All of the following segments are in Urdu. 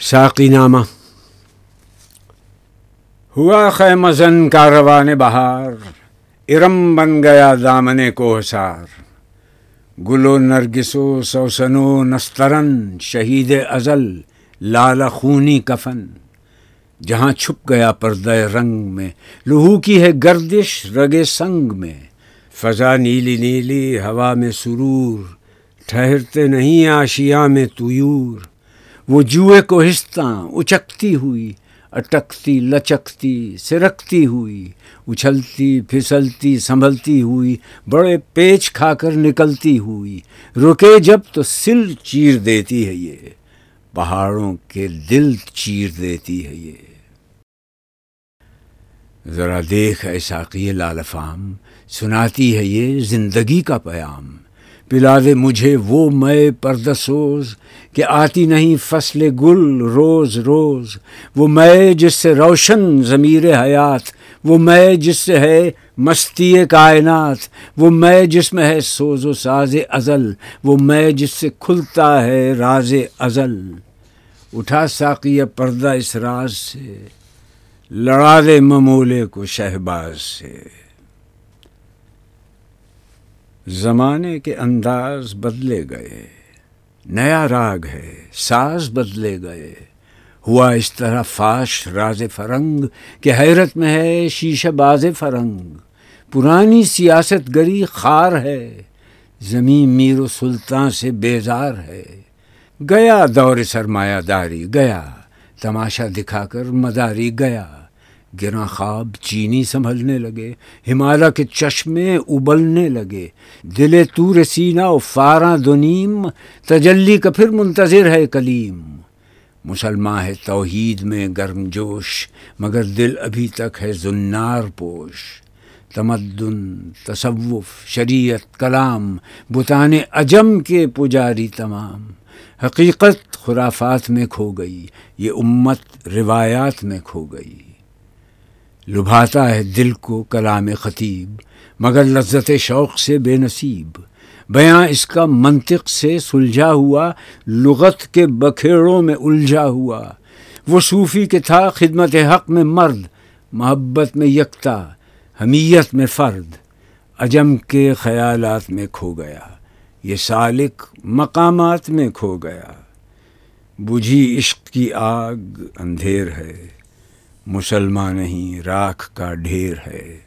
ساقی نامہ ہوا خیمزن کا روان بہار ارم بن گیا دامن کو سار گلو نرگسو سوسنو نسترن شہید ازل لال خونی کفن جہاں چھپ گیا پردہ رنگ میں لہو کی ہے گردش رگے سنگ میں فضا نیلی نیلی ہوا میں سرور ٹھہرتے نہیں آشیا میں تویور وہ جوئے کو ہستاں اچکتی ہوئی، اٹکتی، لچکتی، سرکتی ہوئی، اچھلتی، پھسلتی، سنبھلتی ہوئی، بڑے پیچ کھا کر نکلتی ہوئی۔ رکے جب تو سل چیر دیتی ہے یہ، پہاڑوں کے دل چیر دیتی ہے یہ۔ ذرا دیکھ ایسا کی لالفام سناتی ہے یہ زندگی کا پیام۔ پلا دے مجھے وہ میں پردسوز کہ آتی نہیں فصل گل روز روز۔ وہ میں جس سے روشن ضمیر حیات، وہ میں جس سے ہے مستی کائنات۔ وہ میں جس میں ہے سوز و ساز ازل۔ وہ میں جس سے کھلتا ہے راز ازل۔ اٹھا ساقی پردہ اس راز سے، لڑا دے ممولے کو شہباز سے۔ زمانے کے انداز بدلے گئے۔ نیا راگ ہے، ساز بدلے گئے۔ ہوا اس طرح فاش راز فرنگ کہ حیرت میں ہے شیشہ باز فرنگ۔ پرانی سیاست گری خار ہے، زمین میر و سلطان سے بیزار ہے۔ گیا دور سرمایہ داری، گیا تماشا دکھا کر مداری، گیا۔ گراں خواب چینی سنبھلنے لگے ہمالیہ کے چشمے ابلنے لگے۔ دل تور سینہ و فاراں دنیم تجلی کا پھر منتظر ہے کلیم۔ مسلمان ہے توحید میں گرم جوش، مگر دل ابھی تک ہے زنار پوش۔ تمدن، تصوف، شریعت، کلام بتان اجم کے پجاری تمام۔ حقیقت خرافات میں کھو گئی، یہ امت روایات میں کھو گئی۔ لبھاتا ہے دل کو کلام خطیب، مگر لذت شوق سے بے نصیب۔ بیاں اس کا منطق سے سلجھا ہوا، لغت کے بکھیڑوں میں الجھا ہوا۔ وہ صوفی کے تھا خدمت حق میں مرد، محبت میں یکتا، حمیت میں فرد۔ عجم کے خیالات میں کھو گیا، یہ سالک مقامات میں کھو گیا۔ بجھی عشق کی آگ اندھیر ہے۔ مسلمان نہیں راکھ کا ڈھیر ہے۔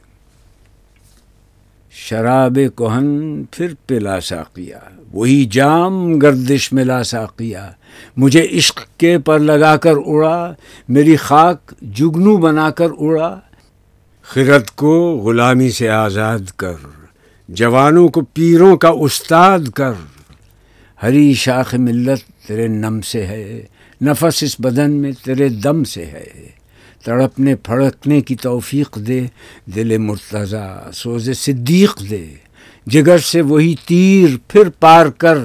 شراب کوہن پھر پلا ساقیا وہی جام گردش میں لا ساقیا مجھے عشق کے پر لگا کر اڑا، میری خاک جگنو بنا کر اڑا۔ خرد کو غلامی سے آزاد کر، جوانوں کو پیروں کا استاد کر۔ ہری شاخ ملت تیرے نم سے ہے، نفس اس بدن میں تیرے دم سے ہے۔ تڑپنے پھڑکنے کی توفیق دے، دل مرتضی، سوز صدیق دے۔ جگر سے وہی تیر پھر پار کر،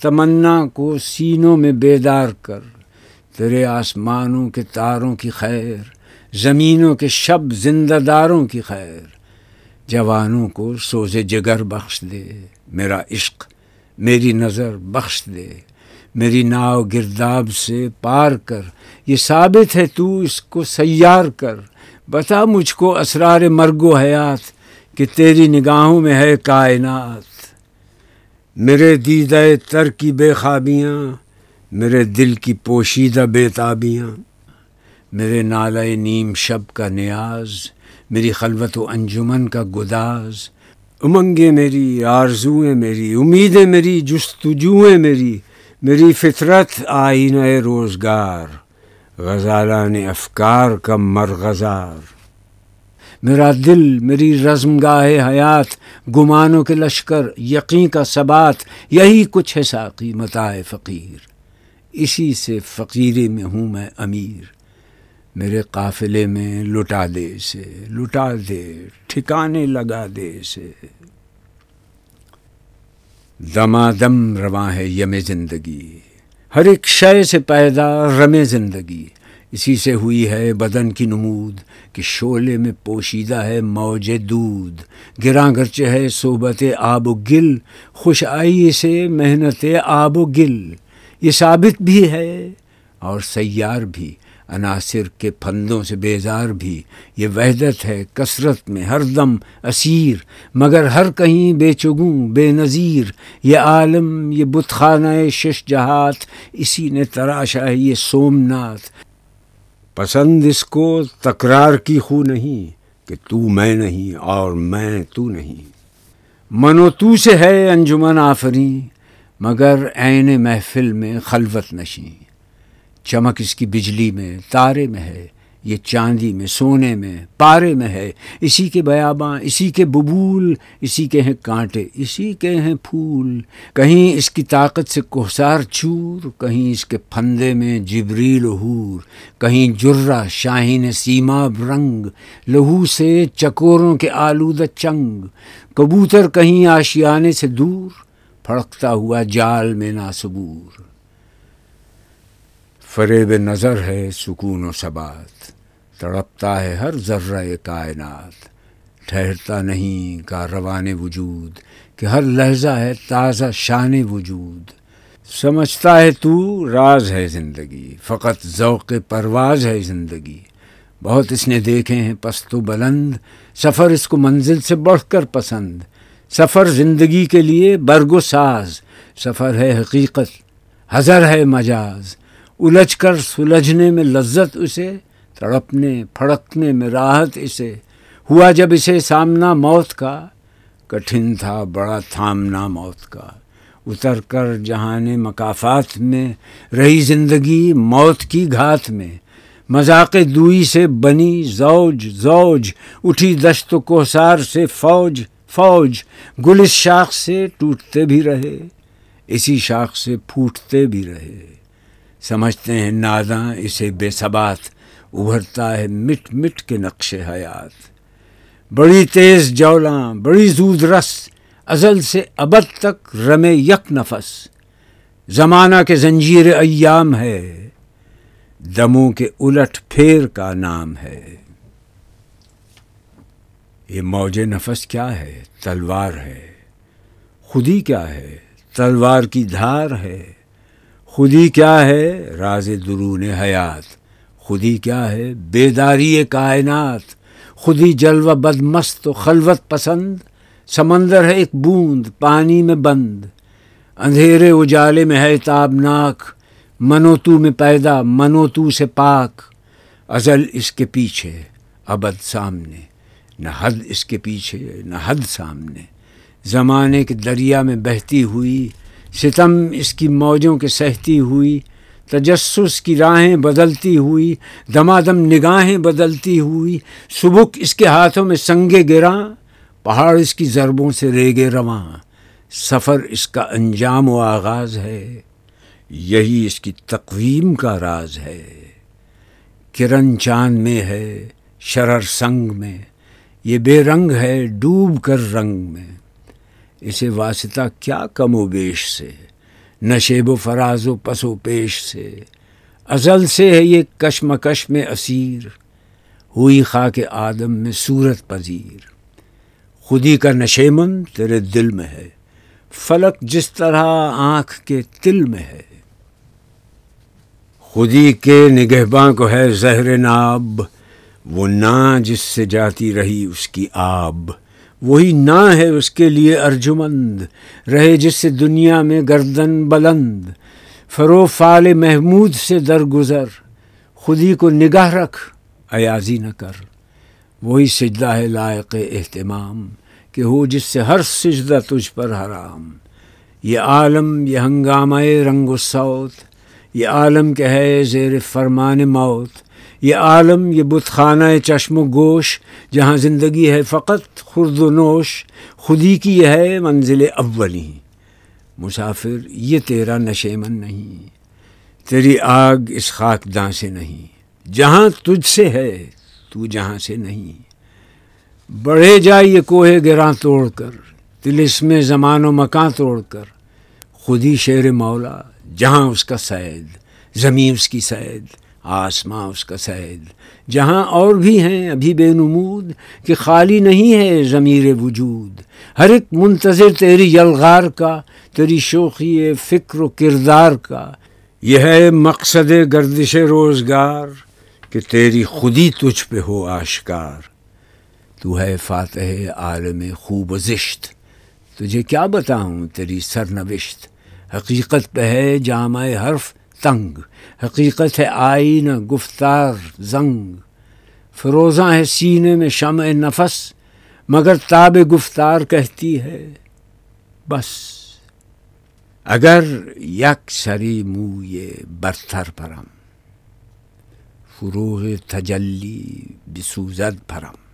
تمنا کو سینوں میں بیدار کر۔ تیرے آسمانوں کے تاروں کی خیر، زمینوں کے شب زندہ داروں کی خیر۔ جوانوں کو سوز جگر بخش دے، میرا عشق میری نظر بخش دے۔ میری ناؤ گرداب سے پار کر۔ یہ ثابت ہے تو اس کو سیار کر۔ بتا مجھ کو اسرار مرگ و حیات کہ تیری نگاہوں میں ہے کائنات۔ میرے دیدہ تر کی بے خوابیاں، میرے دل کی پوشیدہ بے تابیاں۔ میرے نالہ نیم شب کا نیاز، میری خلوت و انجمن کا گداز۔ امنگیں میری، آرزوئیں میری، امیدیں میری، جستجوئیں میری۔ میری فطرت آئین روزگار، غزالان افکار کا مرغزار۔ میرا دل، میری رزم گاہ حیات، گمانوں کے لشکر، یقین کا ثبات یہی کچھ ہے ساقی متاع فقیر۔ اسی سے فقیرے میں ہوں میں امیر۔ میرے قافلے میں لٹا دے سے لٹا دے، ٹھکانے لگا دے سے دمادم رواں ہے یم زندگی۔ ہر ایک شے سے پیدا رم زندگی۔ اسی سے ہوئی ہے بدن کی نمود کہ شعلے میں پوشیدہ ہے موج دودھ گراں گرچہ ہے صحبت آب و گل، خوش آئی سے محنت آب و گل۔ یہ ثابت بھی ہے اور سیار بھی۔ عناصر کے پھندوں سے بیزار بھی۔ یہ وحدت ہے، کثرت میں، ہر دم اسیر۔ مگر ہر کہیں بے چگوں، بے نظیر۔ یہ عالم، یہ بت خانہ شش جہات۔ اسی نے تراشا ہے یہ سومناتھ پسند اس کو تکرار کی خو نہیں کہ تو میں نہیں اور میں تو نہیں۔ منو تو سے ہے انجمن آفری مگر عین محفل میں خلوت نشیں چمک اس کی بجلی میں، تارے میں ہے، یہ چاندی میں، سونے میں، پارے میں ہے۔ اسی کے بیاباں، اسی کے ببول، اسی کے ہیں کانٹے، اسی کے ہیں پھول۔ کہیں اس کی طاقت سے کوہسار چور کہیں اس کے پھندے میں جبریل حور۔ کہیں جرہ شاہین سیما رنگ، لہو سے چکوروں کے آلود چنگ۔ کبوتر کہیں آشیانے سے دور، پھڑکتا ہوا جال میں ناسبور۔ فریب نظر ہے سکون و ثبات تڑپتا ہے ہر ذرہ کائنات۔ ٹھہرتا نہیں کا روان وجود، کہ ہر لہجہ ہے تازہ شان وجود۔ سمجھتا ہے تو راز ہے زندگی، فقط ذوق پرواز ہے زندگی۔ بہت اس نے دیکھے ہیں پست و بلند، سفر اس کو منزل سے بڑھ کر پسند۔ سفر زندگی کے لیے برگ و ساز، سفر ہے حقیقت ہزر ہے مجاز۔ الجھ کر سلجھنے میں لذت اسے، تڑپنے، پھڑکنے میں راحت اسے۔ ہوا جب اسے سامنا موت کا، کٹھن تھا بڑا تھامنا موت کا۔ اتر کر جہان مقافات میں، رہی زندگی موت کی گھات میں۔ مذاق دوئی سے بنی زوج زوج۔ اٹھی دشت و کوسار سے فوج فوج۔ گل اس شاخ سے ٹوٹتے بھی رہے، اسی شاخ سے پھوٹتے بھی رہے۔ سمجھتے ہیں ناداں اسے بے ثبات، ابھرتا ہے مٹ مٹ کے نقش حیات۔ بڑی تیز جولاں، بڑی زود رس، ازل سے ابد تک رمے یک نفس۔ زمانہ کے زنجیر ایام ہے، دموں کے الٹ پھیر کا نام ہے۔ یہ موج نفس کیا ہے؟ تلوار ہے۔ خودی کیا ہے؟ تلوار کی دھار ہے۔ خودی کیا ہے راز درون حیات؟ خودی کیا ہے بیداری کائنات؟ خودی جلوہ بد مست و خلوت پسند؟ سمندر ہے ایک بوند، پانی میں بند۔ اندھیرے اجالے میں ہے تابناک۔ منوتو میں پیدا، منوتو سے پاک۔ ازل اس کے پیچھے، ابد سامنے۔ نہ حد اس کے پیچھے، نہ حد سامنے۔ زمانے کے دریا میں بہتی ہوئی ستم اس کی موجوں کے سہتی ہوئی، تجسس کی راہیں بدلتی ہوئی، دمادم نگاہیں بدلتی ہوئی، سبک اس کے ہاتھوں میں سنگے گراں، پہاڑ اس کی ضربوں سے ریگے رواں، سفر اس کا انجام و آغاز ہے، یہی اس کی تقویم کا راز ہے۔ کرن چاند میں ہے، شرر سنگ میں، یہ بے رنگ ہے، ڈوب کر رنگ میں۔ اسے واسطہ کیا کم و بیش سے، نشیب و فراز و پس و پیش سے۔ ازل سے ہے یہ کشمکش میں اسیر، ہوئی خاک آدم میں صورت پذیر۔ خودی کا نشیمن تیرے دل میں ہے، فلک جس طرح آنکھ کے تل میں ہے۔ خودی کے نگہباں کو ہے زہر ناب، وہ نا جس سے جاتی رہی اس کی آب۔ وہی نہ ہے اس کے لیے ارجمند، رہے جس سے دنیا میں گردن بلند، فرو فال محمود سے درگزر خودی کو نگاہ رکھ ایازی نہ کر۔ وہی سجدہ ہے لائق اہتمام، کہ ہو جس سے ہر سجدہ تجھ پر حرام۔ یہ عالم، یہ ہنگامہ رنگ و سوت یہ عالم کہ ہے زیر فرمان موت۔ یہ عالم، یہ بت خانہ چشم و گوش، جہاں زندگی ہے فقط خرد و نوش خودی کی ہے منزل اولی مسافر، یہ تیرا نشیمن نہیں، تیری آگ اس خاک داں سے نہیں۔ جہاں تجھ سے ہے، تو جہاں سے نہیں۔ بڑھے جائے یہ کوہ گراں توڑ کر تلس میں زمان و مکان توڑ کر۔ خودی شیر مولا، جہاں اس کا سید، زمین اس کی سید۔ آسماں اس کا سید۔ جہاں اور بھی ہیں ابھی بے نمود کہ خالی نہیں ہے ضمیر وجود۔ ہر ایک منتظر تیری یلغار کا، تیری شوخی فکر و کردار کا۔ یہ ہے مقصد گردش روزگار کہ تیری خودی تجھ پہ ہو آشکار۔ تو ہے فاتح عالم خوب و زشت۔ تجھے کیا بتاؤں تیری سرنوشت؟ حقیقت پہ ہے جامع حرف۔ تنگ، حقیقت ہے آئین گفتار زنگ۔ فروزاں ہے سینے میں شمع نفس، مگر تاب گفتار کہتی ہے، بس۔ اگر یک سری موی برتر پرم، فروغ تجلی بسوزد پرم۔